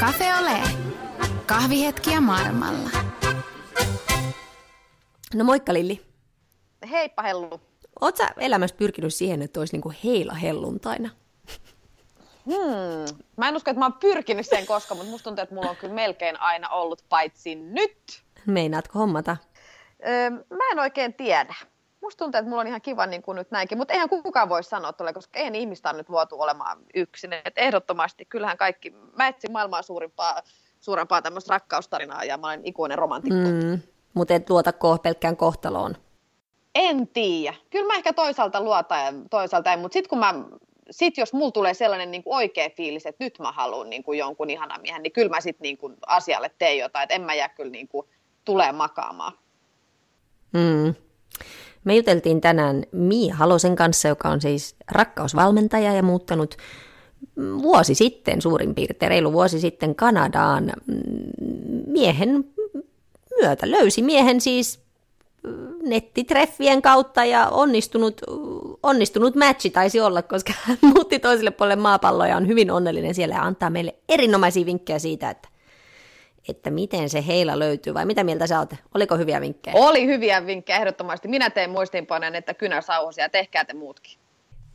Cafe Ole. Kahvihetkiä maailmalla. No moikka Lilli. Heippa Hellu. Oletko sä elämässä pyrkinyt siihen, että olisi niinku heila helluntaina? Hmm. Mä en usko, että mä oon pyrkinyt sen koska, mutta musta tuntuu, että mulla on kyllä melkein aina ollut, paitsi nyt. Meinaatko hommata? Öö, mä en oikein tiedä. Musta tuntuu, että mulla on ihan kiva niin kuin nyt näinkin, mutta eihän kukaan voi sanoa tuolle, koska eihän ihmistä on nyt vuotu olemaan yksin. Et ehdottomasti, kyllähän kaikki, mä etsin maailmaa suurimpaa, suurempaa tämmöistä rakkaustarinaa ja mä olen ikuinen romantikko. Mm, mutta et luota ko- pelkkään kohtaloon. En tiedä. Kyllä mä ehkä toisaalta luotan ja toisaalta ei, mutta sitten kun mä sit jos mulla tulee sellainen niin kuin oikea fiilis, että nyt mä haluan niin kuin jonkun ihanan miehen, niin kyllä mä sitten niin kuin asialle teen jotain, että en mä jää kyllä niin kuin tulee makaamaan. Mm. Me juteltiin tänään Mia Halosen kanssa, joka on siis rakkausvalmentaja ja muuttanut vuosi sitten suurin piirtein, reilu vuosi sitten Kanadaan miehen myötä. Löysi miehen siis nettitreffien kautta ja onnistunut, onnistunut matchi taisi olla, koska hän muutti toiselle puolelle maapalloa ja on hyvin onnellinen siellä ja antaa meille erinomaisia vinkkejä siitä, että että miten se heila löytyy, vai mitä mieltä sä oot? Oliko hyviä vinkkejä? Oli hyviä vinkkejä ehdottomasti. Minä teen muistiinpanojen, että kynäsauhusia, tehkää te muutkin.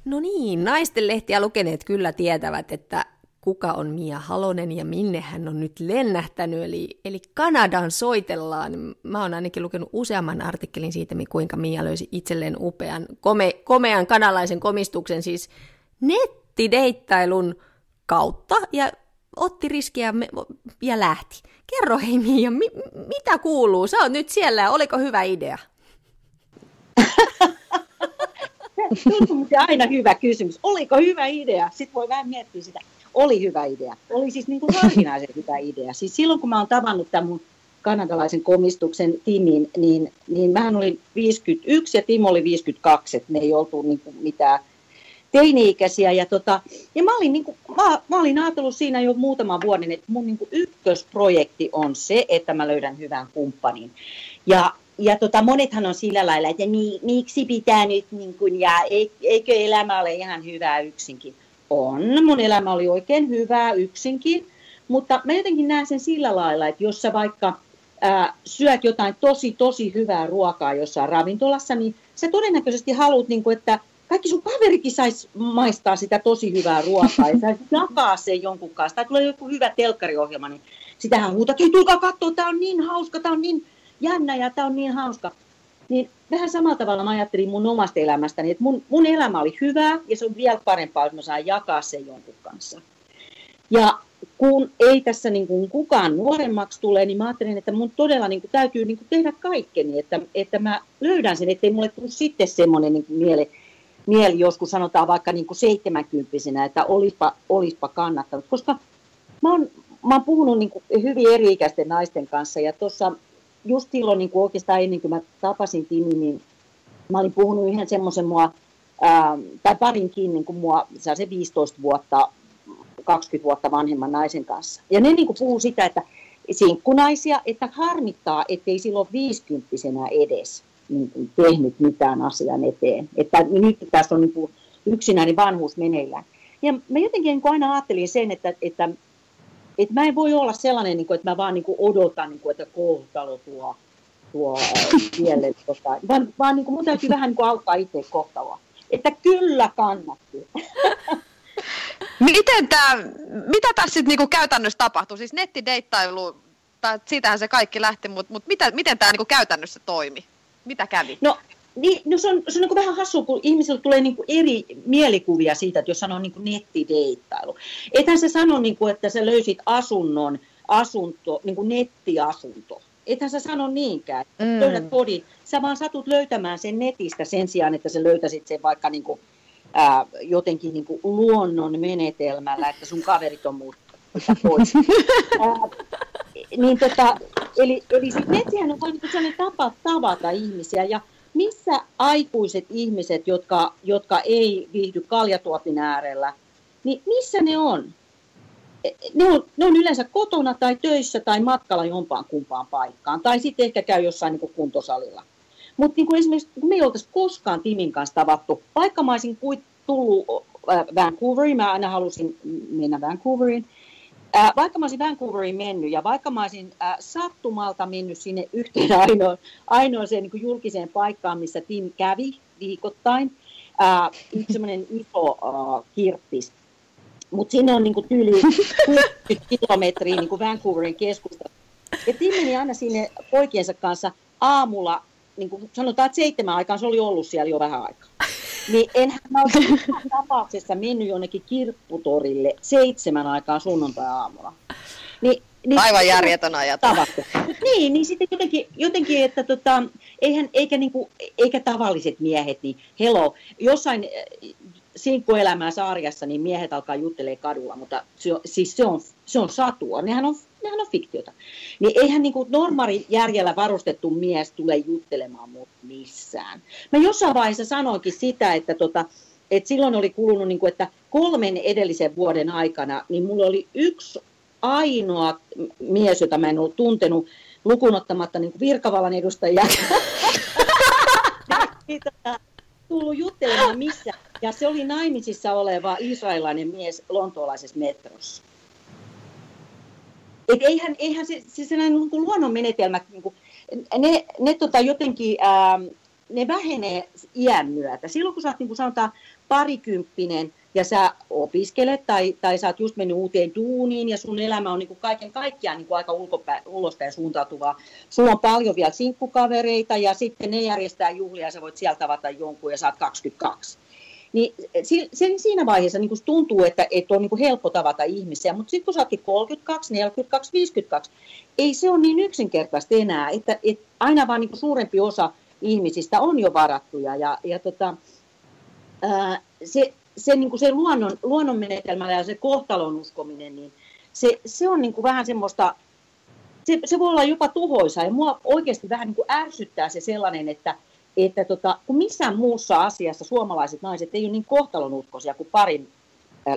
No niin, naisten lehtiä lukeneet kyllä tietävät, että kuka on Mia Halonen ja minne hän on nyt lennähtänyt. Eli, eli Kanadan soitellaan. Mä oon ainakin lukenut useamman artikkelin siitä, kuinka Mia löysi itselleen upean, kome, komean kanalaisen komistuksen, siis nettideittailun kautta ja otti riskiä ja lähti. Kerro hei Mia, mi- mitä kuuluu? Sä oot nyt siellä, oliko hyvä idea? On aina hyvä kysymys. Oliko hyvä idea? Sitten voi vähän miettiä sitä. Oli hyvä idea. Oli siis niin kuin harvinaisen hyvä idea. Siis silloin kun mä oon tavannut tämän mun kanadalaisen komistuksen Timin, niin, niin mähän olin 51 ja Timo oli 52, että me ei oltu niin kuin mitään teini-ikäisiä. Ja, tota, ja mä, olin, niin kuin, mä, mä olin ajatellut siinä jo muutaman vuoden, että mun niin kuin ykkösprojekti on se, että mä löydän hyvän kumppanin. Ja, ja tota, monethan on sillä lailla, että mi, miksi pitää nyt, niin kuin, ja eikö elämä ole ihan hyvää yksinkin. On, mun elämä oli oikein hyvää yksinkin, mutta mä jotenkin näen sen sillä lailla, että jos sä vaikka ää, syöt jotain tosi, tosi hyvää ruokaa jossain ravintolassa, niin sä todennäköisesti haluat, niin kuin, että kaikki sun kaverikin saisi maistaa sitä tosi hyvää ruokaa ja saisi jakaa sen jonkun kanssa. Tai tulee joku hyvä telkkariohjelma, niin sitähän huutaa, että tulkaa katsoa, tämä on niin hauska, tämä on niin jännä ja tämä on niin hauska. Niin vähän samalla tavalla mä ajattelin mun omasta elämästäni, että mun, mun elämä oli hyvää ja se on vielä parempaa, jos mä saan jakaa sen jonkun kanssa. Ja kun ei tässä niin kuin kukaan nuoremmaksi tule, niin mä ajattelin, että mun todella niin kuin täytyy niin kuin tehdä kaikkeni, että, että mä löydän sen, ettei mulle tule sitten semmoinen niin miele, mieli joskus sanotaan vaikka niin kuin 70 että olispa, olispa kannattanut. Koska mä oon, mä oon puhunut niin kuin hyvin eri-ikäisten naisten kanssa ja tuossa just silloin niin kuin oikeastaan ennen kuin mä tapasin Timi, niin mä olin puhunut yhden semmoisen mua, ää, tai parinkin niin kuin mua, se 15 vuotta, 20 vuotta vanhemman naisen kanssa. Ja ne niin kuin puhuu sitä, että sinkkunaisia, että harmittaa, ettei silloin 50 edes niin kuin tehnyt mitään asian eteen. Että nyt tässä on niin kuin yksinäinen vanhuus meneillään. Ja mä jotenkin niin aina ajattelin sen, että, että, että mä en voi olla sellainen, niin kuin, että mä vaan niin kuin odotan, niin kuin, että kohtalo tuo, tuo tielle. Tota, vaan, vaan niin kuin mun täytyy vähän niin kuin auttaa itse kohtaloa. Että kyllä kannatti. Miten tämä, mitä tässä sitten niinku käytännössä tapahtuu? Siis nettideittailu, siitähän se kaikki lähti, mutta, mutta mitä, miten tämä niinku käytännössä toimi? Mitä kävi? No, niin, no se on, se on niin vähän hassu, kun ihmisillä tulee niin eri mielikuvia siitä, että jos sanoo niin nettideittailu. Ethän se sano, niin kuin, että sä löysit asunnon, asunto, niin kuin nettiasunto. Ethän sä sano niinkään, mm. löydät kodin. Sä vaan satut löytämään sen netistä sen sijaan, että sä löytäisit sen vaikka niin kuin, ää, jotenkin niin kuin luonnon menetelmällä, että sun kaverit on muuttanut pois. niin tota, eli, eli sit netsihän on vain sellainen tapa tavata ihmisiä ja missä aikuiset ihmiset, jotka, jotka ei viihdy kaljatuopin äärellä, niin missä ne on? Ne on, ne on yleensä kotona tai töissä tai matkalla jompaan kumpaan paikkaan. Tai sitten ehkä käy jossain niin kuntosalilla. Mutta niin esimerkiksi me ei oltaisi koskaan Timin kanssa tavattu, vaikka mä olisin tullut Vancouveriin, mä aina halusin mennä Vancouveriin, Ää, vaikka mä olisin Vancouveriin mennyt ja vaikka mä olisin ää, sattumalta mennyt sinne yhteen ainoa, ainoaseen niin julkiseen paikkaan, missä Tim kävi viikoittain, ää, yksi semmoinen iso ää, kirppis, mutta sinne on niin kuin tyyli 60 kilometriä niin kuin Vancouverin keskusta. Ja Tim meni aina sinne poikiensa kanssa aamulla, niin kuin sanotaan, että seitsemän aikaan, se oli ollut siellä jo vähän aikaa. Niin enhän mä olisi tapauksessa mennyt jonnekin kirpputorille seitsemän aikaan sunnuntai-aamulla. Ni, niin, Aivan järjetön ajatus. Niin, niin sitten jotenkin, jotenkin että tota, eihän, eikä, niinku, eikä tavalliset miehet, niin hello, jossain sinkkuelämää sarjassa, niin miehet alkaa juttelee kadulla, mutta se on, siis se on, se on satua, nehän on, nehän on fiktiota. Niin eihän niin normaali järjellä varustettu mies tule juttelemaan mut missään. Mä jossain vaiheessa sanoinkin sitä, että tota, et silloin oli kulunut, niin kuin, että kolmen edellisen vuoden aikana, niin mulla oli yksi ainoa mies, jota mä en ollut tuntenut, lukunottamatta niin virkavallan edustajia. tota, tullut juttelemaan missä. Ja se oli naimisissa oleva israelilainen mies lontoolaisessa metrossa. Et eihän, eihän se, se sellainen niin kuin luonnon menetelmät, niin kuin, ne, ne tota jotenkin, ää, ne vähenee iän myötä. Silloin kun sä oot niin kuin sanotaan parikymppinen, ja sä opiskelet tai, tai sä oot just mennyt uuteen duuniin ja sun elämä on niin kuin kaiken kaikkiaan niin kuin aika ulkopä, ulospäin suuntautuvaa. Sulla on paljon vielä sinkkukavereita ja sitten ne järjestää juhlia ja sä voit sieltä tavata jonkun ja sä oot 22. Niin sen, siinä vaiheessa niin kuin tuntuu, että, että on niin kuin helppo tavata ihmisiä, mutta sitten kun sä ootkin 32, 42, 52, ei se ole niin yksinkertaista enää, että, että aina vaan niin kuin suurempi osa ihmisistä on jo varattuja ja, ja tota, ää, se, se, niin kuin se luonnon, luonnon menetelmä ja se kohtalon uskominen, niin se, se on niin kuin vähän semmoista, se, se voi olla jopa tuhoisa ja mua oikeasti vähän niin kuin ärsyttää se sellainen, että, että tota, kun missään muussa asiassa suomalaiset naiset ei ole niin kohtalonuskoisia kuin parin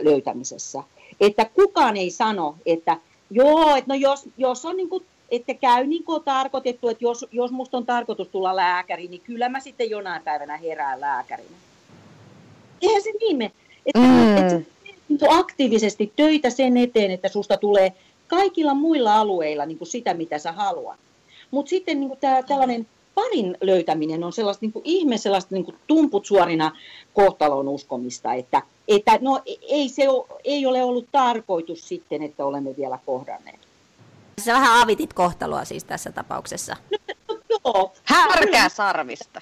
löytämisessä. Että kukaan ei sano, että joo, että no jos, jos on niin kuin, että käy niin kuin tarkoitettu, että jos, jos musta on tarkoitus tulla lääkäri, niin kyllä mä sitten jonain päivänä herään lääkärinä eihän se niin mene. Että mm. et niin aktiivisesti töitä sen eteen, että susta tulee kaikilla muilla alueilla niin kuin sitä, mitä sä haluat. Mutta sitten niin kuin tää, tällainen parin löytäminen on sellaista niin kuin ihme, sellaista niin kuin tumput suorina kohtalon uskomista, että, että no, ei, se ole, ei ole ollut tarkoitus sitten, että olemme vielä kohdanneet. Sä vähän avitit kohtaloa siis tässä tapauksessa. No, no, joo. Härkää sarvista.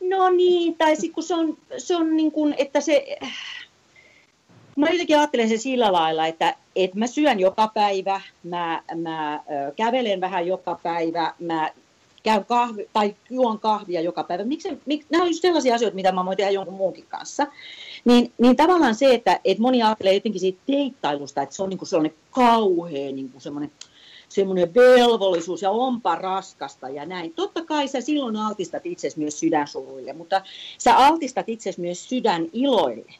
No niin, tai sitten kun se on, se on niin kuin, että se... Mä jotenkin ajattelen sen sillä lailla, että, että mä syön joka päivä, mä, mä kävelen vähän joka päivä, mä käyn kahvi, tai juon kahvia joka päivä. Miksi, mik, nämä on just sellaisia asioita, mitä mä voin tehdä jonkun muunkin kanssa. Niin, niin tavallaan se, että, että moni ajattelee jotenkin siitä teittailusta, että se on niin kuin sellainen kauhean niin kuin semmoinen velvollisuus ja onpa raskasta ja näin. Totta kai sä silloin altistat itsesi myös sydänsuruille, mutta sä altistat itsesi myös sydän iloille.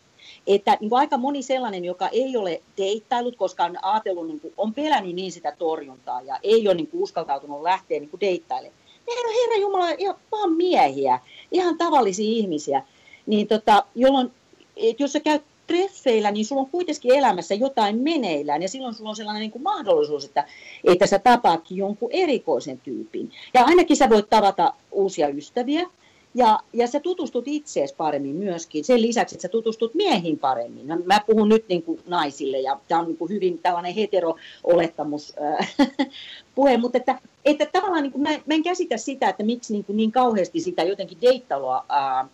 Että niin kuin aika moni sellainen, joka ei ole deittailut, koska on ajatellut, niin kuin, on pelännyt niin sitä torjuntaa ja ei ole niin kuin, uskaltautunut lähteä niin deittailemaan. Nehän on Herra Jumala ihan vaan miehiä, ihan tavallisia ihmisiä. Niin tota, jolloin, et jos sä käyt treffeillä, niin sulla on kuitenkin elämässä jotain meneillään ja silloin sulla on sellainen niin kuin mahdollisuus, että, että sä tapaatkin jonkun erikoisen tyypin. Ja ainakin sä voit tavata uusia ystäviä ja, ja sä tutustut itsees paremmin myöskin. Sen lisäksi, että sä tutustut miehiin paremmin. Mä, mä puhun nyt niin kuin naisille ja tämä on niin kuin hyvin tällainen hetero-olettamus äh, puhe, mutta että, että tavallaan niin kuin mä, mä en käsitä sitä, että miksi niin, kuin niin kauheasti sitä jotenkin deittailua äh,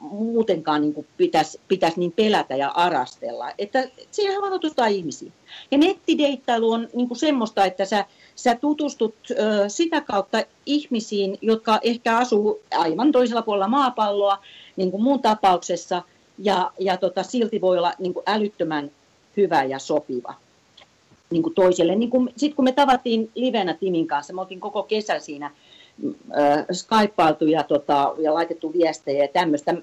muutenkaan niin pitäisi, pitäisi niin pelätä ja arastella. Että siihen vaan tutustua ihmisiin. Ja nettideittailu on niin kuin semmoista, että sä, sä tutustut ö, sitä kautta ihmisiin, jotka ehkä asuu aivan toisella puolella maapalloa, niin kuin muun tapauksessa, ja, ja tota, silti voi olla niin kuin älyttömän hyvä ja sopiva niin kuin toiselle. Niin Sitten kun me tavattiin livenä Timin kanssa, me oltiin koko kesä siinä skypailtu ja, tota, ja laitettu viestejä ja tämmöistä.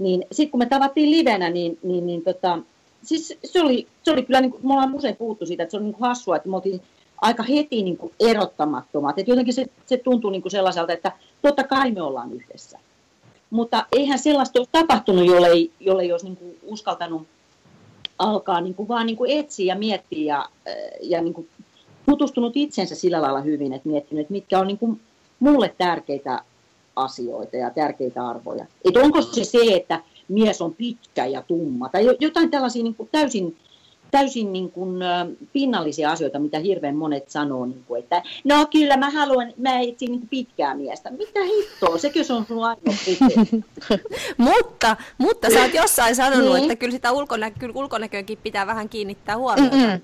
Niin sitten kun me tavattiin livenä, niin, niin, niin tota, siis se oli, se oli kyllä, niin kuin, me ollaan usein puhuttu siitä, että se on niin hassua, että me oltiin aika heti niin kuin erottamattomat. Et jotenkin se, se tuntui niin kuin sellaiselta, että totta kai me ollaan yhdessä. Mutta eihän sellaista ole tapahtunut, jollei, jollei olisi niin kuin uskaltanut alkaa niin kuin vaan niin kuin etsiä ja miettiä ja, ja niin kuin tutustunut itsensä sillä lailla hyvin, että miettinyt, että mitkä on niin kuin mulle tärkeitä asioita ja tärkeitä arvoja. Että onko se se, että mies on pitkä ja tumma tai jotain tällaisia niin kuin täysin täysin niin kuin, pinnallisia asioita, mitä hirveän monet sanoo, niin kuin, että no kyllä mä haluan, mä etsin niin pitkää miestä. Mitä hittoa, sekö se on sun ainoa mutta, mutta sä oot jossain sanonut, niin. että kyllä sitä ulkonä, kyllä ulkonäköönkin pitää vähän kiinnittää huomiota. Mm-mm.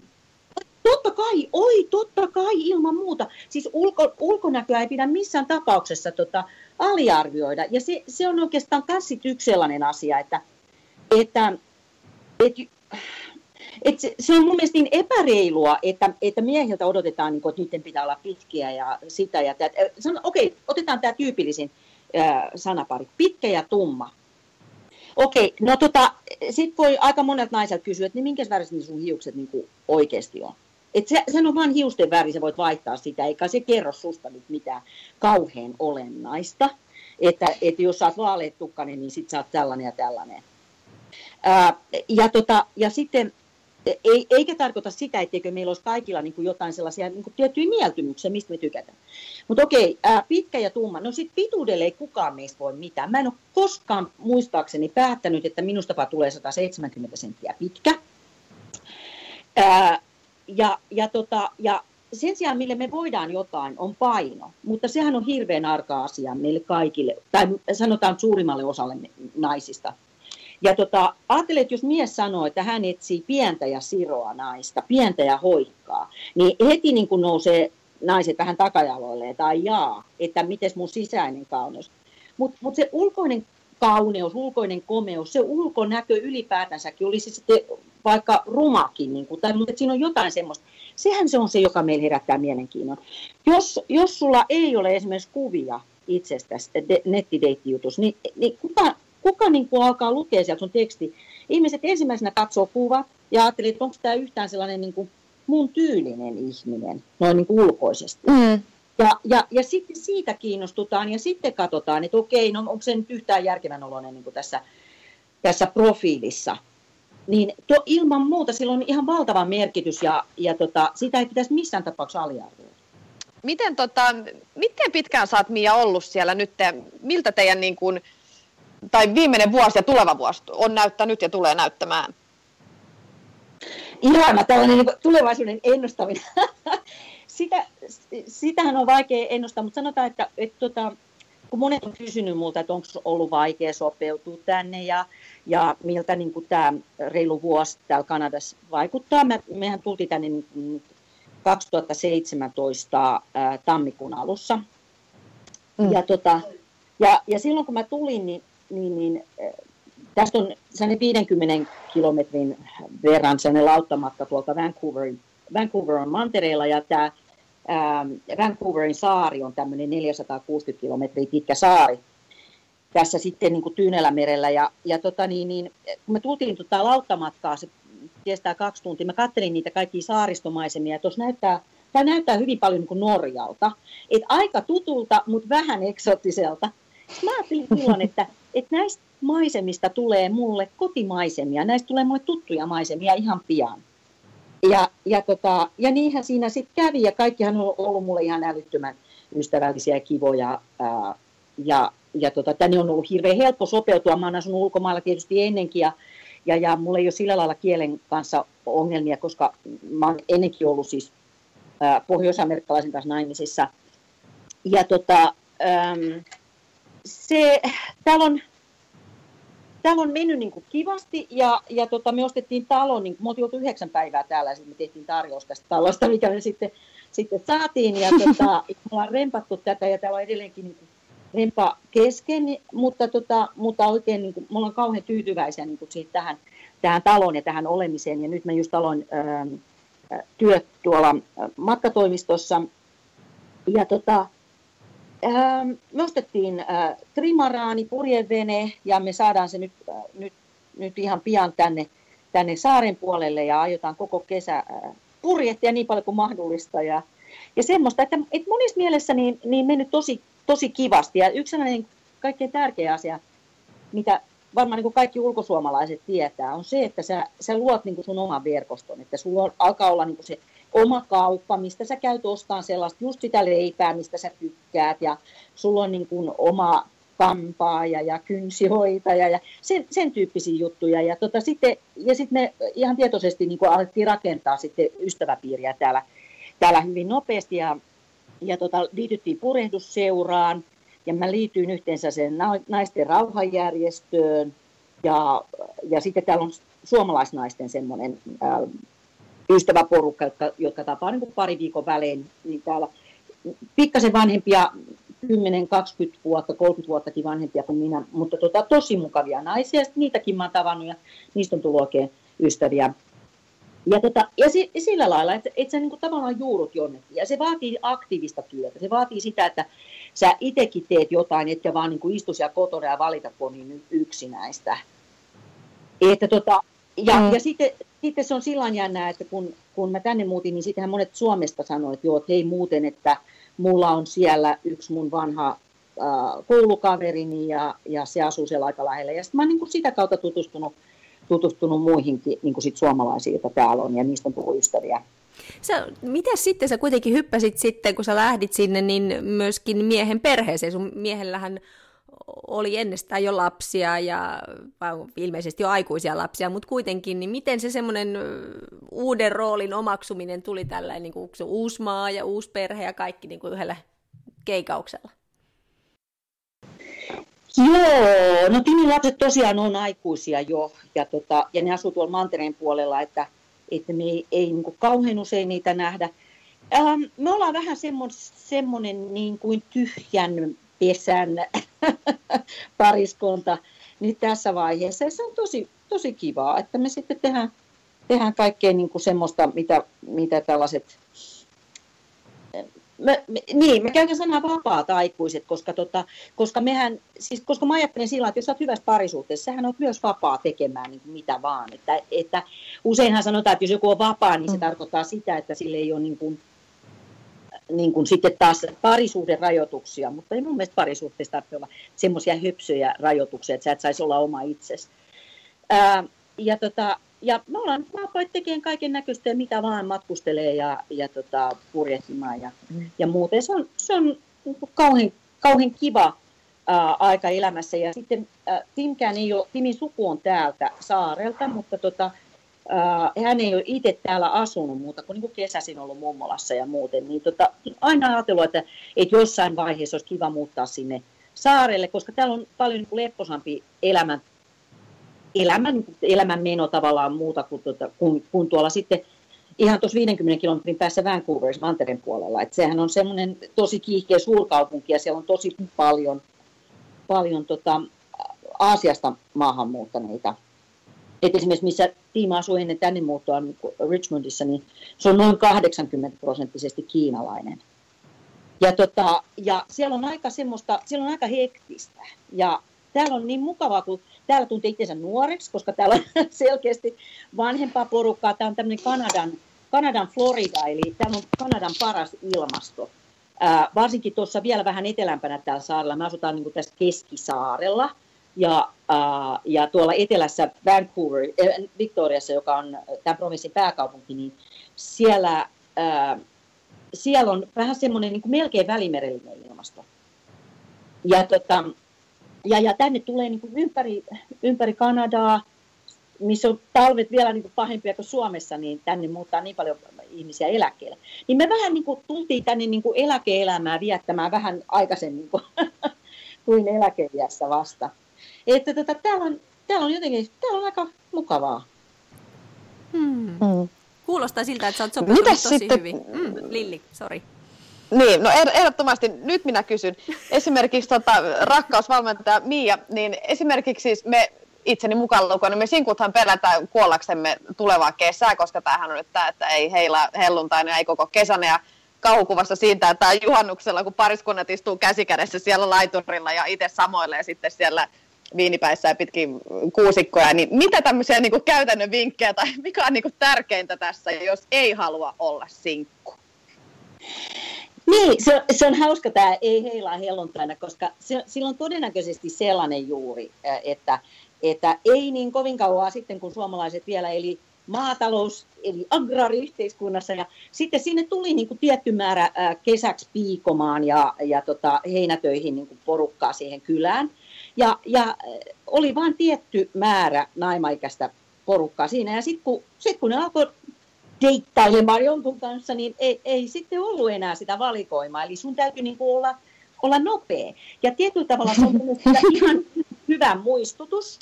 Totta kai, oi totta kai ilman muuta. Siis ulko, ulkonäköä ei pidä missään tapauksessa tota, aliarvioida. Ja se, se on oikeastaan myös yksi sellainen asia, että, että, että et se, se on mun mielestä niin epäreilua, että, että miehiltä odotetaan, niin kuin, että niiden pitää olla pitkiä ja sitä ja tätä. Okei, okay, otetaan tämä tyypillisin äh, sanapari, pitkä ja tumma. Okei, okay, no tota, sit voi aika monet naiset kysyä, että niin minkä väriset sun hiukset niin oikeasti on. Et se, sen on vain hiusten väri, sä voit vaihtaa sitä, eikä se kerro susta nyt mitään kauhean olennaista. Että, että jos sä oot vaaleettukkainen, niin sit sä oot tällainen ja tällainen. Ää, ja, tota, ja sitten ei, eikä tarkoita sitä, etteikö meillä olisi kaikilla niin kuin jotain sellaisia niin kuin tiettyjä mieltymyksiä, mistä me tykätään. Mutta okei, ää, pitkä ja tumma. No sitten pituudelle ei kukaan meistä voi mitään. Mä en ole koskaan muistaakseni päättänyt, että minusta tulee 170 senttiä pitkä. Ää, ja, ja, tota, ja sen sijaan, mille me voidaan jotain, on paino. Mutta sehän on hirveän arka asia meille kaikille, tai sanotaan suurimmalle osalle naisista – ja tota, ajattelen, että jos mies sanoo, että hän etsii pientä ja siroa naista, pientä ja hoikkaa, niin heti niin kuin nousee naiset vähän takajaloille tai jaa, että miten mun sisäinen kauneus. Mutta mut se ulkoinen kauneus, ulkoinen komeus, se ulkonäkö ylipäätänsäkin, olisi sitten vaikka rumakin, niin kuin, tai, mutta siinä on jotain semmoista. Sehän se on se, joka meillä herättää mielenkiinnon. Jos, jos sulla ei ole esimerkiksi kuvia itsestäsi nettideittijutus, niin, niin kuka, kuka niin kuin alkaa lukea sieltä sun teksti? Ihmiset ensimmäisenä katsoo kuvat ja ajattelee, että onko tämä yhtään sellainen niin kuin mun tyylinen ihminen, noin niin kuin ulkoisesti. Mm. Ja, ja, ja sitten siitä kiinnostutaan ja sitten katsotaan, että okei, no onko se nyt yhtään järkevän oloinen niin tässä, tässä profiilissa. Niin to, ilman muuta sillä on ihan valtava merkitys ja, ja tota, sitä ei pitäisi missään tapauksessa aliarvioida. Miten, tota, miten pitkään oot Mia ollut siellä nyt? Miltä teidän niin kuin, tai viimeinen vuosi ja tuleva vuosi on näyttänyt ja tulee näyttämään? Ihana tällainen niin tulevaisuuden ennustaminen. Sitä, sitähän on vaikea ennustaa, mutta sanotaan, että, että tota, kun monet on kysynyt multa, että onko ollut vaikea sopeutua tänne ja, ja miltä niin kuin tämä reilu vuosi täällä Kanadassa vaikuttaa. Me, mehän tultiin tänne 2017 ää, tammikuun alussa. Mm. Ja, tota, ja, ja silloin kun mä tulin, niin niin, niin eh, tästä on sellainen 50 kilometrin verran sellainen lauttamatka tuolta Vancouverin, Vancouver on mantereella ja tämä ää, Vancouverin saari on tämmöinen 460 kilometriä pitkä saari tässä sitten niin kuin Tyynelämerellä ja, ja tota niin, niin, kun me tultiin tota lauttamatkaa, se kestää kaksi tuntia, mä kattelin niitä kaikkia saaristomaisemia ja tuossa näyttää Tämä näyttää hyvin paljon niin kuin Norjalta. Et aika tutulta, mutta vähän eksoottiselta. Mä ajattelin silloin, että että näistä maisemista tulee mulle kotimaisemia, näistä tulee mulle tuttuja maisemia ihan pian. Ja, ja, tota, ja niinhän siinä sitten kävi, ja kaikkihan on ollut mulle ihan älyttömän ystävällisiä ja kivoja. Ää, ja ja tota, tänne on ollut hirveän helppo sopeutua. Mä oon asunut ulkomailla tietysti ennenkin, ja, ja, ja mulla ei ole sillä lailla kielen kanssa ongelmia, koska mä oon ennenkin ollut siis ää, pohjois-amerikkalaisen kanssa naimisissa. Ja tota, äm, se, täällä on, täällä on mennyt niin kuin kivasti ja, ja tota, me ostettiin talo, niin me oltiin yhdeksän päivää täällä ja me tehtiin tarjous tästä talosta, mikä me sitten, sitten saatiin. Ja tota, me ollaan rempattu tätä ja täällä on edelleenkin niin kuin rempa kesken, mutta, tota, mutta oikein niin kuin, me ollaan kauhean tyytyväisiä niin kuin siitä tähän, tähän taloon ja tähän olemiseen. Ja nyt mä just aloin ää, työt tuolla matkatoimistossa. Ja tota, Me ostettiin äh, trimaraani, purjevene ja me saadaan se nyt, äh, nyt, nyt ihan pian tänne, tänne saaren puolelle ja aiotaan koko kesä äh, purjehtia niin paljon kuin mahdollista. Ja, ja semmoista, että, että monissa mielessä niin, niin mennyt tosi, tosi kivasti. Ja yksi sellainen kaikkein tärkeä asia, mitä, varmaan niin kaikki ulkosuomalaiset tietää, on se, että sä, sä luot niin sun oman verkoston, että sulla on, alkaa olla niin se oma kauppa, mistä sä käyt ostamaan sellaista, just sitä leipää, mistä sä tykkäät, ja sulla on niin kuin oma kampaaja ja kynsihoitaja ja sen, sen tyyppisiä juttuja. Ja, tota, sitten, ja sitten me ihan tietoisesti niin kuin alettiin rakentaa sitten ystäväpiiriä täällä, täällä hyvin nopeasti ja, ja tota, liityttiin purehdusseuraan ja mä liityin yhteensä sen naisten rauhanjärjestöön ja, ja sitten täällä on suomalaisnaisten semmoinen ää, ystäväporukka, jotka, jotka tapaa niin pari viikon välein, niin täällä pikkasen vanhempia 10, 20 vuotta, 30 vuottakin vanhempia kuin minä, mutta tota, tosi mukavia naisia. Sitten niitäkin mä oon tavannut ja niistä on tullut oikein ystäviä. Ja, tota, ja si, sillä lailla, että, että sä niin tavallaan juurut jonnekin. Ja se vaatii aktiivista työtä. Se vaatii sitä, että sä itsekin teet jotain, etkä vaan niin istu siellä kotona ja valita, kun on niin yksinäistä. Että tota, ja, mm. ja sitten, sitten se on silloin jännää, että kun, kun mä tänne muutin, niin sittenhän monet Suomesta sanoivat, että joo, että hei muuten, että mulla on siellä yksi mun vanha äh, koulukaverini ja, ja se asuu siellä aika lähellä. Ja sitten mä oon niin kuin sitä kautta tutustunut, tutustunut muihinkin niin kuin sit suomalaisiin, joita täällä on, ja niistä on tullut ystäviä. Sä, miten sitten sä kuitenkin hyppäsit sitten, kun sä lähdit sinne, niin myöskin miehen perheeseen? Sun miehellähän oli ennestään jo lapsia ja ilmeisesti jo aikuisia lapsia, mutta kuitenkin, niin miten se semmoinen uuden roolin omaksuminen tuli tällä niin kuin uusi maa ja uusi perhe ja kaikki niin kuin yhdellä keikauksella? Joo, no Timin lapset tosiaan on aikuisia jo ja, tota, ja ne asuu tuolla mantereen puolella, että, että me ei, ei niin kuin kauhean usein niitä nähdä. Ähm, me ollaan vähän semmoinen niin kuin tyhjän pesän pariskunta nyt tässä vaiheessa. Ja se on tosi, tosi kivaa, että me sitten tehdään, tehdään kaikkea niin kuin semmoista, mitä, mitä tällaiset me, niin, me käytän sanaa vapaat aikuiset, koska, tota, koska mehän, siis, koska mä ajattelen sillä että jos olet hyvässä parisuhteessa, sähän olet myös vapaa tekemään niin kuin mitä vaan. Että, että useinhan sanotaan, että jos joku on vapaa, niin se mm. tarkoittaa sitä, että sille ei ole niin kuin, niin kuin sitten taas parisuuden rajoituksia, mutta ei mun mielestä parisuhteessa tarvitse olla semmoisia hypsyjä rajoituksia, että sä et saisi olla oma itsesi. Ää, ja, tota, ja me ollaan vapaita tekemään kaiken näköistä mitä vaan matkustelee ja, ja tota, purjehtimaan ja, mm. ja muuten. Se on, se on niin kauhean, kauhean kiva ää, aika elämässä. Ja sitten ää, Timkään ei ole, Timin suku on täältä saarelta, mutta tota, Uh, hän ei ole itse täällä asunut muuta kuin, niin kuin kesäisin ollut mummolassa ja muuten, niin tota, aina ajatellut, että, että jossain vaiheessa olisi kiva muuttaa sinne saarelle, koska täällä on paljon niin lepposampi elämän, elämän, elämän meno tavallaan muuta kuin, tuota, kuin, kuin tuolla sitten ihan tuossa 50 kilometrin päässä Vancouverissa Mantereen puolella. Et sehän on semmoinen tosi kiihkeä suurkaupunki ja siellä on tosi paljon, paljon tota, Aasiasta maahanmuuttaneita et esimerkiksi missä tiima asuu ennen tänne muuttoa Richmondissa, niin se on noin 80 prosenttisesti kiinalainen. Ja, tota, ja siellä on aika semmoista, siellä on aika hektistä. Ja täällä on niin mukavaa, kun täällä tuntee itsensä nuoreksi, koska täällä on selkeästi vanhempaa porukkaa. Tämä on tämmöinen Kanadan, Kanadan Florida, eli täällä on Kanadan paras ilmasto. Ää, varsinkin tuossa vielä vähän etelämpänä täällä saarella. Me asutaan niin kuin tässä keskisaarella – ja, äh, ja tuolla etelässä Vancouver, äh, Victoriassa, joka on tämän provinssin pääkaupunki, niin siellä, äh, siellä on vähän semmoinen niin kuin melkein välimerellinen ilmasto. Ja, tota, ja, ja tänne tulee niin kuin ympäri, ympäri Kanadaa, missä on talvet vielä niin kuin pahempia kuin Suomessa, niin tänne muuttaa niin paljon ihmisiä eläkkeelle. Niin me vähän niin kuin tultiin tänne niin kuin eläkeelämää viettämään vähän aikaisemmin kuin, kuin eläkeiässä vasta. Että tota, täällä, on, täällä on jotenkin, täällä on aika mukavaa. Hmm. Hmm. Kuulostaa siltä, että sä oot sopinut tosi sitten? hyvin. Mm, Lilli, sori. Niin, no ehdottomasti nyt minä kysyn. Esimerkiksi tota, rakkausvalmentaja Mia, niin esimerkiksi siis me itseni mukaan lukon, niin me sinkuthan pelätään kuollaksemme tulevaa kesää, koska tämähän on nyt tämä, että ei heillä helluntaina, ei koko kesänä. Ja kauhukuvassa siitä, että juhannuksella, kun pariskunnat istuu käsikädessä siellä laiturilla ja itse samoille ja sitten siellä viinipäissä ja pitkin kuusikkoja, niin mitä tämmöisiä niin kuin käytännön vinkkejä tai mikä on niin kuin tärkeintä tässä, jos ei halua olla sinkku? Niin, se, se on hauska tämä ei heilaa helluntaina, koska se, sillä on todennäköisesti sellainen juuri, että että ei niin kovin kauan sitten, kun suomalaiset vielä eli maatalous, eli agrariyhteiskunnassa, ja sitten sinne tuli niin kuin tietty määrä ää, kesäksi piikomaan ja, ja tota, heinätöihin niin kuin porukkaa siihen kylään. Ja, ja oli vain tietty määrä naimaikäistä porukkaa siinä, ja sitten kun, sit kun ne alkoi deittailemaan jonkun kanssa, niin ei, ei sitten ollut enää sitä valikoimaa. Eli sun täytyy niin kuin olla, olla nopea. Ja tietyllä tavalla se on ihan hyvä muistutus,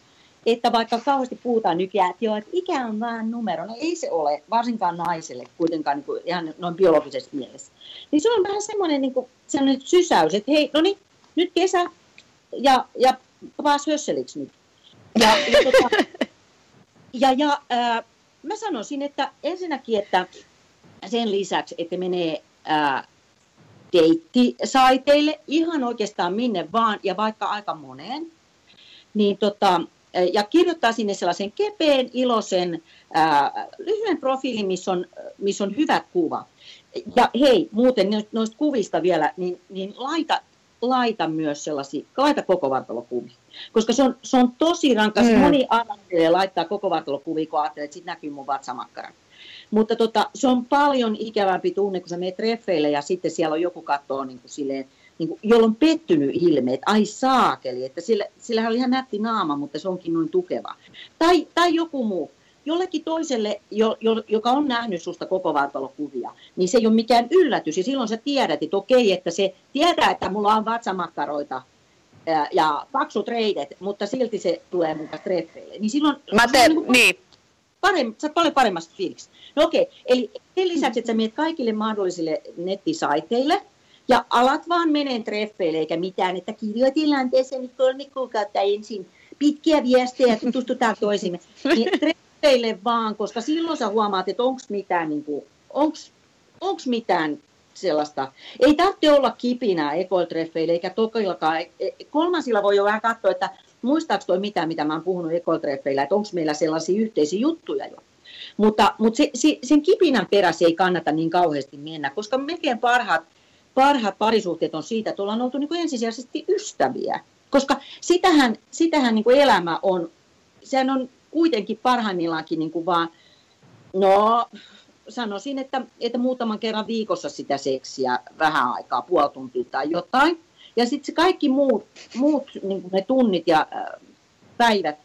että vaikka kauheasti puhutaan nykyään, että joo, että ikä on vain numero, no ei se ole, varsinkaan naiselle kuitenkaan niin kuin ihan noin biologisessa mielessä. Niin se on vähän semmoinen, niin kuin, semmoinen sysäys, että hei, no niin, nyt kesä ja, ja taas hösseliksi nyt. Ja, ja, tota, ja, ja ää, mä sanoisin, että ensinnäkin, että sen lisäksi, että menee ää, deittisaiteille ihan oikeastaan minne vaan ja vaikka aika moneen, niin tota, ja kirjoittaa sinne sellaisen kepeen, iloisen, ää, lyhyen profiilin, missä on, missä on hyvä kuva. Ja hei, muuten noista kuvista vielä, niin, niin laita, laita myös sellaisia, laita koko vartalokuvia. Koska se on, se on tosi rankas. Mm. Moni ajattelee laittaa koko vartalokuvia, kun ajattelee, että sitten näkyy mun vatsamakkara. Mutta tota, se on paljon ikävämpi tunne, kun sä menet treffeille ja sitten siellä on joku katsoo niin kuin silleen, niin kuin, jolla on pettynyt ilme, että ai saakeli, että sillä, sillä oli ihan nätti naama, mutta se onkin noin tukeva. Tai, tai joku muu. Jollekin toiselle, jo, jo, joka on nähnyt susta koko vartalokuvia, niin se ei ole mikään yllätys. Ja silloin sä tiedät, että okei, että se tietää, että mulla on vatsamakkaroita ja, ja paksut reidet, mutta silti se tulee mukaan treffeille. Niin silloin... Mä teen, niin, niin. Parem, sä oot paljon paremmassa fiiliksi. No okei, eli sen lisäksi, että sä menet kaikille mahdollisille nettisaiteille, ja alat vaan menen treffeille eikä mitään, että kirjoitin lanteeseen nyt kolme kuukautta ensin pitkiä viestejä, tutustutaan toisimme. Niin treffeille vaan, koska silloin sä huomaat, että onko mitään, niin kuin, onks, onks mitään sellaista. Ei tarvitse olla kipinää ekoiltreffeille eikä tokillakaan. E, e, kolmansilla voi jo vähän katsoa, että muistaako toi mitään, mitä mä oon puhunut ekoiltreffeillä, että onko meillä sellaisia yhteisiä juttuja jo. Mutta, mutta se, se, sen kipinän perässä ei kannata niin kauheasti mennä, koska melkein parhaat parhaat parisuhteet on siitä, että ollaan oltu niin kuin ensisijaisesti ystäviä. Koska sitähän, sitähän niin kuin elämä on, sehän on kuitenkin parhaimmillaankin niin kuin vaan, no sanoisin, että, että muutaman kerran viikossa sitä seksiä vähän aikaa, puoli tuntia tai jotain. Ja sitten se kaikki muut, muut niin kuin ne tunnit ja päivät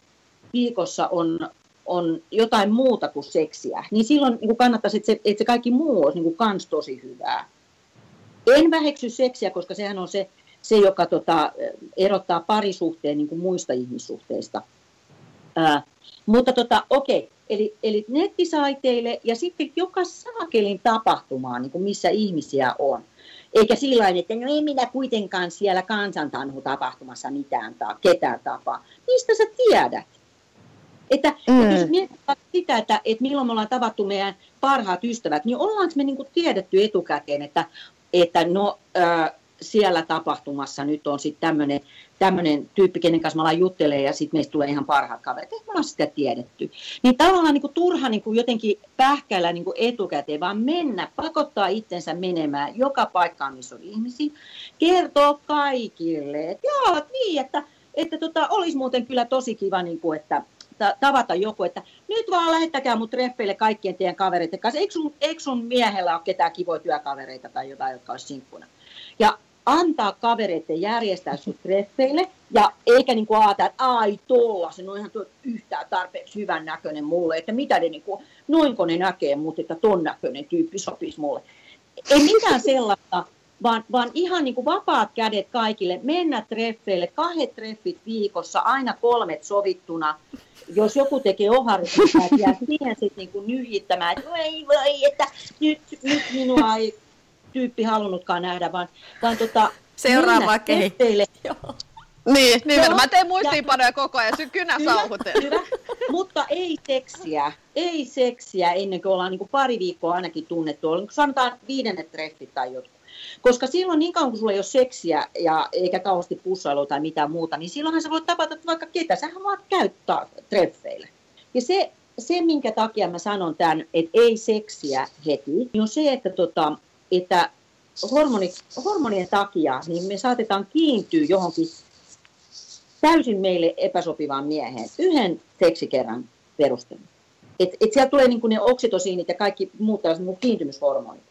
viikossa on, on jotain muuta kuin seksiä. Niin silloin niin kuin kannattaisi, että se, että se kaikki muu olisi niin kuin kans tosi hyvää. En väheksy seksiä, koska sehän on se, se joka tota, erottaa parisuhteen niin kuin muista ihmissuhteista. Ää, mutta tota, okei, eli, eli nettisaiteille ja sitten joka saakelin tapahtumaan, niin kuin missä ihmisiä on. Eikä sillä että no ei minä kuitenkaan siellä kansantanhu tapahtumassa mitään ta- ketään tapaa. Mistä sä tiedät? Että, mm. jos mietitään sitä, että, että milloin me ollaan tavattu meidän parhaat ystävät, niin ollaanko me niin kuin tiedetty etukäteen, että että no äh, siellä tapahtumassa nyt on sitten tämmöinen tyyppi, kenen kanssa mä alan juttelemaan ja sitten meistä tulee ihan parhaat kaverit. Ei me sitä tiedetty. Niin tavallaan niin kuin turha niin kuin jotenkin pähkäillä niin kuin etukäteen, vaan mennä, pakottaa itsensä menemään joka paikkaan, missä on ihmisiä. Kertoo kaikille, että joo, niin, että, että tota, olisi muuten kyllä tosi kiva, niin kuin, että tavata joku, että nyt vaan lähettäkää mut treffeille kaikkien teidän kavereiden kanssa. Eikö sun, eikö sun miehellä ole ketään kivoja työkavereita tai jotain, jotka olisi sinkkuna? Ja antaa kavereiden järjestää sun treffeille, ja eikä niin kuin ajata, että ai tuolla, se on ihan tuo yhtään tarpeeksi hyvän näköinen mulle, että mitä ne niin kuin, noinko ne näkee mut, että ton näköinen tyyppi sopisi mulle. Ei mitään sellaista, vaan, vaan ihan niin kuin vapaat kädet kaikille, mennä treffeille, kahdet treffit viikossa, aina kolmet sovittuna, jos joku tekee oharisuutta, että jää siihen sitten niinku nyhittämään, että voi voi, että nyt, nyt minua ei tyyppi halunnutkaan nähdä, vaan, vaan tota, Seuraava kehitteille. Niin, niin no, mä teen muistiinpanoja koko ajan, kynä hyvä, Mutta ei seksiä, ei seksiä ennen kuin ollaan niin kuin pari viikkoa ainakin tunnettu. Sanotaan viidennet treffit tai jotkut. Koska silloin niin kauan kun sulla ei ole seksiä ja eikä kauheasti pussailua tai mitään muuta, niin silloinhan sä voit tapata vaikka ketä. Sähän voit käyttää treffeille. Ja se, se, minkä takia mä sanon tämän, että ei seksiä heti, niin on se, että, tota, että hormonit, hormonien takia niin me saatetaan kiintyä johonkin täysin meille epäsopivaan mieheen yhden seksikerran perusteella. Että et sieltä tulee niin ne oksitosiinit ja kaikki muut tällaiset niin kiintymyshormonit.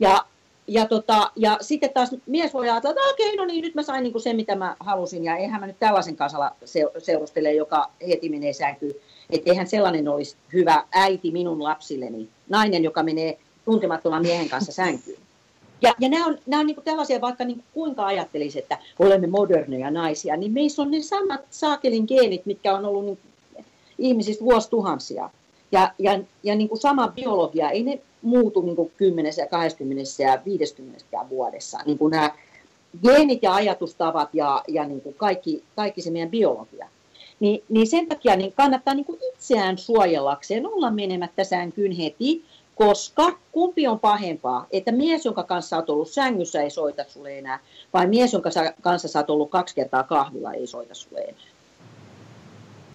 Ja, ja, tota, ja sitten taas mies voi ajatella, että okei, no niin, nyt mä sain niin sen, mitä mä halusin, ja eihän mä nyt tällaisen kanssa seurustele, joka heti menee sänkyyn. Että eihän sellainen olisi hyvä äiti minun lapsilleni, nainen, joka menee tuntemattoman miehen kanssa sänkyyn. Ja, ja nämä on, nämä on niin kuin tällaisia, vaikka niin kuin kuinka ajattelisi, että olemme moderneja naisia, niin meissä on ne samat saakelin geenit, mitkä on ollut niin ihmisistä vuosituhansia. Ja, ja, ja niin kuin sama biologia, ei ne muutu niin kuin 10 ja 20 ja 50 vuodessa. Niin kuin nämä geenit ja ajatustavat ja, ja niin kuin kaikki, kaikki se meidän biologia. Niin, niin sen takia niin kannattaa niin kuin itseään suojellakseen olla menemättä sänkyyn heti, koska kumpi on pahempaa, että mies, jonka kanssa olet ollut sängyssä, ei soita sulle enää, vai mies, jonka kanssa oot ollut kaksi kertaa kahvilla, ei soita sulle enää.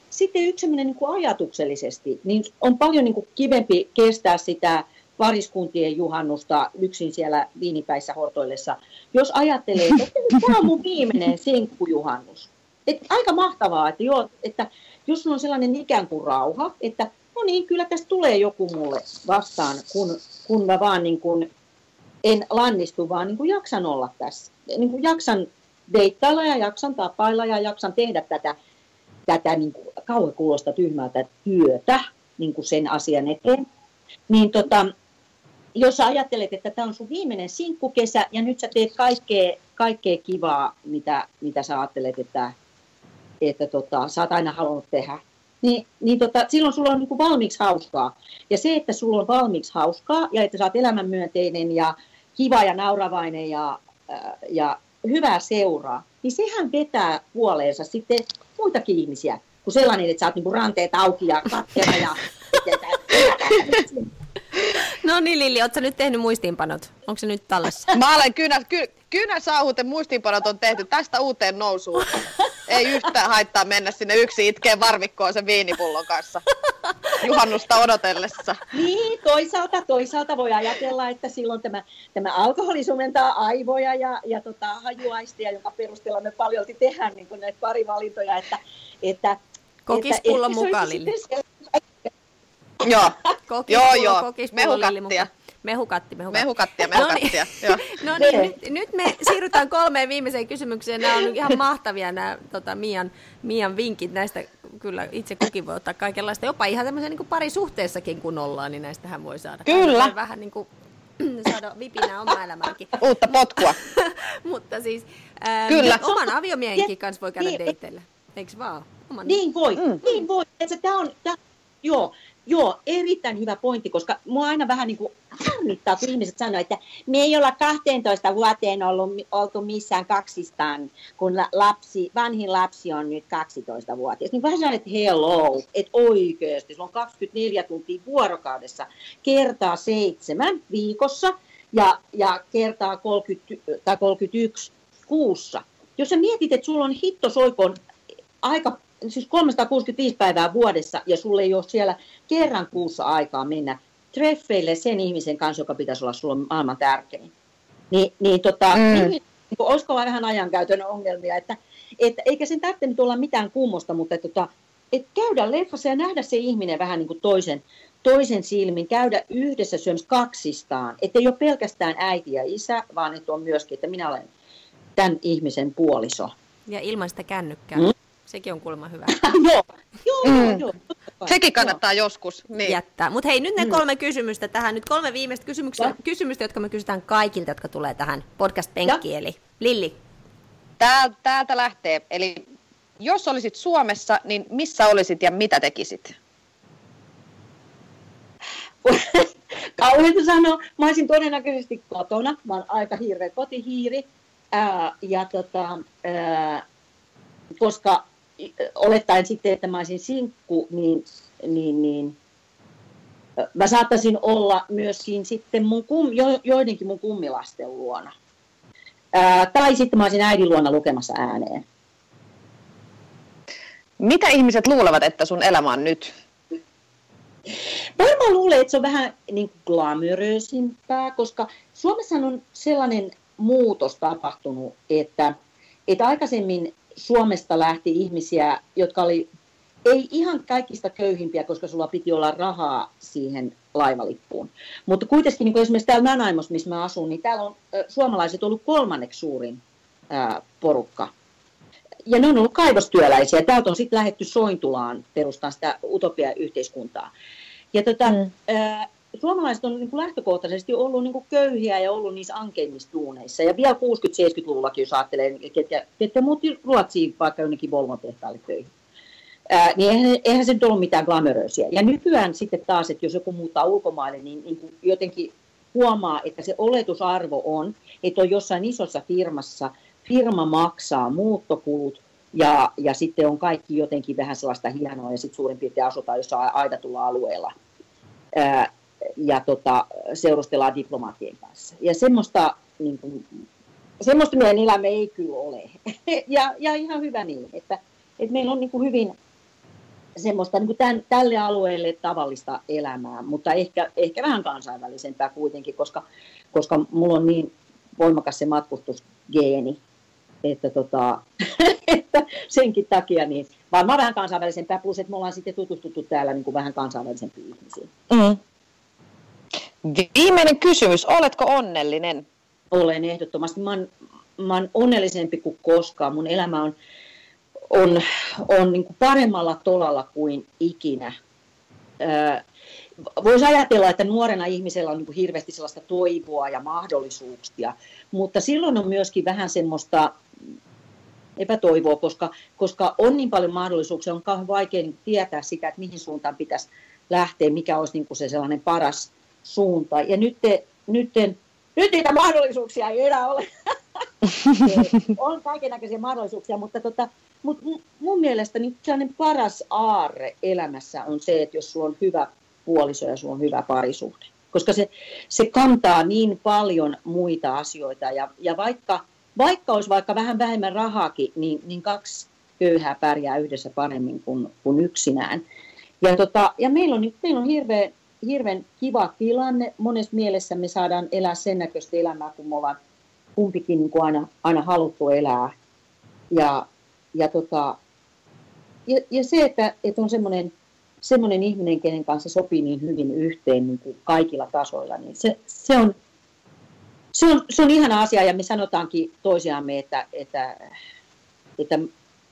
Sitten yksi niin kuin ajatuksellisesti, niin on paljon niin kuin kivempi kestää sitä pariskuntien juhannusta yksin siellä viinipäissä hortoillessa, jos ajattelee, että tämä on mun viimeinen sinkkujuhannus. Et aika mahtavaa, että, joo, että jos on sellainen ikään kuin rauha, että no niin, kyllä tästä tulee joku mulle vastaan, kun, kun mä vaan niin kuin en lannistu, vaan niin kuin jaksan olla tässä. Niin kuin jaksan deittailla ja jaksan tapailla ja jaksan tehdä tätä, tätä niin kuin kauan kuulosta tyhmältä työtä niin kuin sen asian eteen. Niin tota, jos sä ajattelet, että tämä on sun viimeinen sinkkukesä ja nyt sä teet kaikkea, kaikkea kivaa, mitä, mitä sä ajattelet, että, että tota, sä oot aina halunnut tehdä, niin, niin tota, silloin sulla on niin kuin valmiiksi hauskaa. Ja se, että sulla on valmiiksi hauskaa ja että sä oot elämänmyönteinen ja kiva ja nauravainen ja, ja hyvää seuraa, niin sehän vetää puoleensa sitten muitakin ihmisiä kuin sellainen, että sä oot niin kuin ranteet auki ja katkera ja No niin Lilli, ootko nyt tehnyt muistiinpanot? Onko se nyt tallessa? Mä olen kynä, ky, kynäsauhuten muistiinpanot on tehty tästä uuteen nousuun. Ei yhtään haittaa mennä sinne yksi itkeen varvikkoon sen viinipullon kanssa juhannusta odotellessa. Niin, toisaalta, toisaalta voi ajatella, että silloin tämä, tämä alkoholi sumentaa aivoja ja, ja tota, hajuaistia, jonka perusteella me paljolti tehdään niin näitä parivalintoja, että, että Kokispullon mukaan, Lilli. Joo, joo, joo. Mehukattia. Mehukatti, mehukatti. Mehukattia, mehukattia. No niin, no niin nyt, nyt, me siirrytään kolmeen viimeiseen kysymykseen. Nämä on ihan mahtavia nämä tota, Mian, Mian vinkit. Näistä kyllä itse kukin voi ottaa kaikenlaista. Jopa ihan tämmöisen niin parisuhteessakin kun ollaan, niin näistähän voi saada. Kyllä. Vähän niin kuin saada vipinää omaa elämäänkin. Uutta potkua. Mutta siis ää, Kyllä. oman aviomiehenkin kanssa voi käydä niin. deitteillä. Eikö vaan? Oman... Niin voi, mm. niin voi. Tämä on, tämä, joo, Joo, erittäin hyvä pointti, koska mua aina vähän niin kuin harmittaa, kun ihmiset sanoo, että me ei olla 12 vuoteen ollut, oltu missään kaksistaan, kun lapsi, vanhin lapsi on nyt 12-vuotias. Niin vähän että hello, että oikeasti, se on 24 tuntia vuorokaudessa, kertaa seitsemän viikossa ja, ja kertaa 30, tai 31 kuussa. Jos sä mietit, että sulla on hittosoikon aika siis 365 päivää vuodessa ja sulle ei ole siellä kerran kuussa aikaa mennä treffeille sen ihmisen kanssa, joka pitäisi olla sulla maailman tärkein. Ni, niin tota, mm. niin, niin, olisiko vähän ajankäytön ongelmia, että, että eikä sen tarvitse nyt olla mitään kummosta, mutta että, tota, että käydä leffassa ja nähdä se ihminen vähän niin kuin toisen, toisen silmin, käydä yhdessä syömässä kaksistaan, että ei ole pelkästään äiti ja isä, vaan että on myöskin, että minä olen tämän ihmisen puoliso. Ja ilman sitä kännykkää. Mm. Sekin on kuulemma hyvä. joo, joo, mm. joo. Sekin kannattaa joo. joskus niin. jättää. Mutta hei, nyt ne mm. kolme kysymystä tähän. Nyt kolme viimeistä kysymystä, kysymystä, jotka me kysytään kaikilta, jotka tulee tähän podcast-penkkiin. Eli Lilli. Täältä, täältä lähtee. Eli jos olisit Suomessa, niin missä olisit ja mitä tekisit? Kauheita sanoa. Mä olisin todennäköisesti kotona. Mä oon aika hirveä kotihiiri. Ää, ja tota, ää, koska olettaen sitten, että mä olisin sinkku, niin, niin, niin mä saattaisin olla myöskin sitten mun kum, jo, joidenkin mun kummilasten luona. Ää, tai sitten mä olisin äidin luona lukemassa ääneen. Mitä ihmiset luulevat, että sun elämä on nyt? Varmaan luulen, että se on vähän niin glamoröisimpää, koska Suomessa on sellainen muutos tapahtunut, että, että aikaisemmin Suomesta lähti ihmisiä, jotka oli ei ihan kaikista köyhimpiä, koska sulla piti olla rahaa siihen laivalippuun. Mutta kuitenkin niin esimerkiksi täällä Nanaimos, missä mä asun, niin täällä on suomalaiset ollut kolmanneksi suurin porukka. Ja ne on ollut kaivostyöläisiä. Täältä on sitten lähetty Sointulaan perustaa sitä utopia-yhteiskuntaa. Ja tota, mm. Suomalaiset on niin kuin lähtökohtaisesti ollut niin kuin köyhiä ja ollut niissä ankeimmissa duuneissa. Ja vielä 60-70-luvullakin, jos ajattelee, ketkä, ketkä muutti Ruotsiin vaikka jonnekin Volvo-tehtaalle töihin. Ää, niin eihän, eihän se nyt ollut mitään glamoröisiä. Ja nykyään sitten taas, että jos joku muuttaa ulkomaille, niin, niin kuin jotenkin huomaa, että se oletusarvo on, että on jossain isossa firmassa, firma maksaa muuttokulut, ja, ja sitten on kaikki jotenkin vähän sellaista hienoa, ja sitten suurin piirtein asutaan jossain aidatulla alueella. Ää, ja tota, seurustellaan diplomaattien kanssa. Ja semmoista, niin kuin, semmoista meidän elämä ei kyllä ole. ja, ja ihan hyvä niin, että, että meillä on niin kuin hyvin semmoista niin kuin tämän, tälle alueelle tavallista elämää, mutta ehkä, ehkä vähän kansainvälisempää kuitenkin, koska, koska mulla on niin voimakas se matkustusgeeni, että, tota, että senkin takia niin varmaan vähän kansainvälisempää, plus että me ollaan sitten tutustuttu täällä niin kuin vähän kansainvälisempiin ihmisiin. Mm. Viimeinen kysymys, oletko onnellinen? Olen ehdottomasti. Mä oon, mä oon onnellisempi kuin koskaan. Mun elämä on, on, on niin kuin paremmalla tolalla kuin ikinä. Voisi ajatella, että nuorena ihmisellä on niin kuin hirveästi sellaista toivoa ja mahdollisuuksia, mutta silloin on myöskin vähän semmoista epätoivoa, koska, koska on niin paljon mahdollisuuksia, on kauhean vaikea niin tietää sitä, että mihin suuntaan pitäisi lähteä, mikä olisi niin kuin se sellainen paras suunta. Ja nyt, te, nyt, te, nyt niitä mahdollisuuksia ei enää ole. on kaikenlaisia mahdollisuuksia, mutta tota, mut mun mielestä niin sellainen paras aarre elämässä on se, että jos sulla on hyvä puoliso ja sulla on hyvä parisuhde. Koska se, se kantaa niin paljon muita asioita ja, ja vaikka, vaikka olisi vaikka vähän vähemmän rahaakin, niin, niin kaksi köyhää pärjää yhdessä paremmin kuin, kuin yksinään. Ja, tota, ja meillä on, meillä on hirveän hirveän kiva tilanne. Monessa mielessä me saadaan elää sen näköistä elämää, kun me ollaan kumpikin niin kuin aina, aina haluttu elää. Ja, ja, tota, ja, ja se, että, että on semmoinen semmoinen ihminen, kenen kanssa sopii niin hyvin yhteen niin kuin kaikilla tasoilla, niin se, se, on, se, on, se on ihana asia ja me sanotaankin toisiamme, että, että, että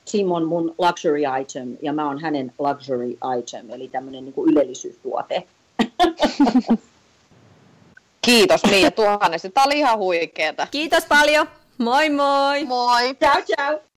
Simon mun luxury item ja mä oon hänen luxury item, eli tämmöinen niin ylellisyystuote. Kiitos Mia tuhannesti. Tämä oli ihan huikeeta. Kiitos paljon. Moi moi. Moi. Ciao ciao.